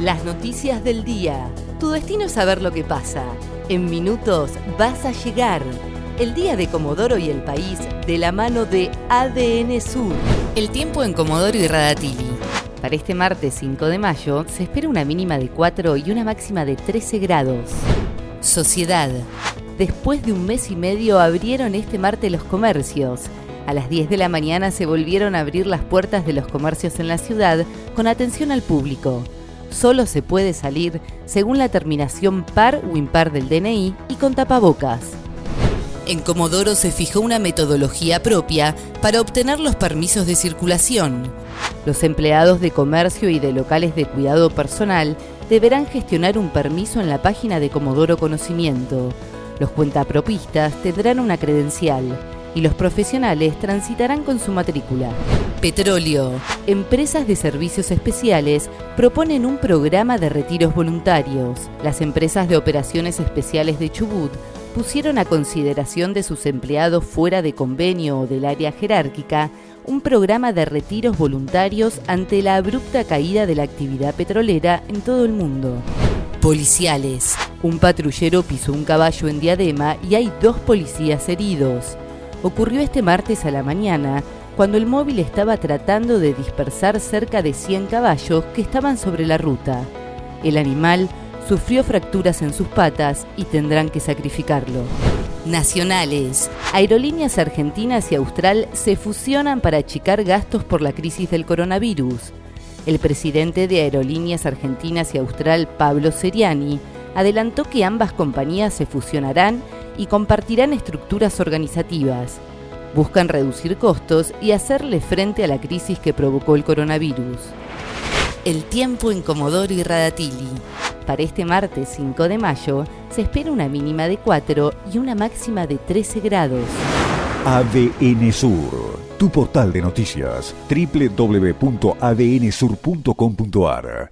Las noticias del día. Tu destino es saber lo que pasa. En minutos vas a llegar. El día de Comodoro y el país de la mano de ADN Sur. El tiempo en Comodoro y Radatili. Para este martes 5 de mayo se espera una mínima de 4 y una máxima de 13 grados. Sociedad. Después de un mes y medio abrieron este martes los comercios. A las 10 de la mañana se volvieron a abrir las puertas de los comercios en la ciudad con atención al público. Solo se puede salir según la terminación par o impar del DNI y con tapabocas. En Comodoro se fijó una metodología propia para obtener los permisos de circulación. Los empleados de comercio y de locales de cuidado personal deberán gestionar un permiso en la página de Comodoro Conocimiento. Los cuentapropistas tendrán una credencial y los profesionales transitarán con su matrícula. Petróleo. Empresas de servicios especiales proponen un programa de retiros voluntarios. Las empresas de operaciones especiales de Chubut pusieron a consideración de sus empleados fuera de convenio o del área jerárquica un programa de retiros voluntarios ante la abrupta caída de la actividad petrolera en todo el mundo. Policiales. Un patrullero pisó un caballo en Diadema y hay dos policías heridos ocurrió este martes a la mañana, cuando el móvil estaba tratando de dispersar cerca de 100 caballos que estaban sobre la ruta. El animal sufrió fracturas en sus patas y tendrán que sacrificarlo. Nacionales. Aerolíneas argentinas y austral se fusionan para achicar gastos por la crisis del coronavirus. El presidente de Aerolíneas Argentinas y Austral, Pablo Seriani, adelantó que ambas compañías se fusionarán y compartirán estructuras organizativas. Buscan reducir costos y hacerle frente a la crisis que provocó el coronavirus. El tiempo en Comodoro y Radatili. Para este martes 5 de mayo se espera una mínima de 4 y una máxima de 13 grados. ADN Sur, tu portal de noticias, www.adnsur.com.ar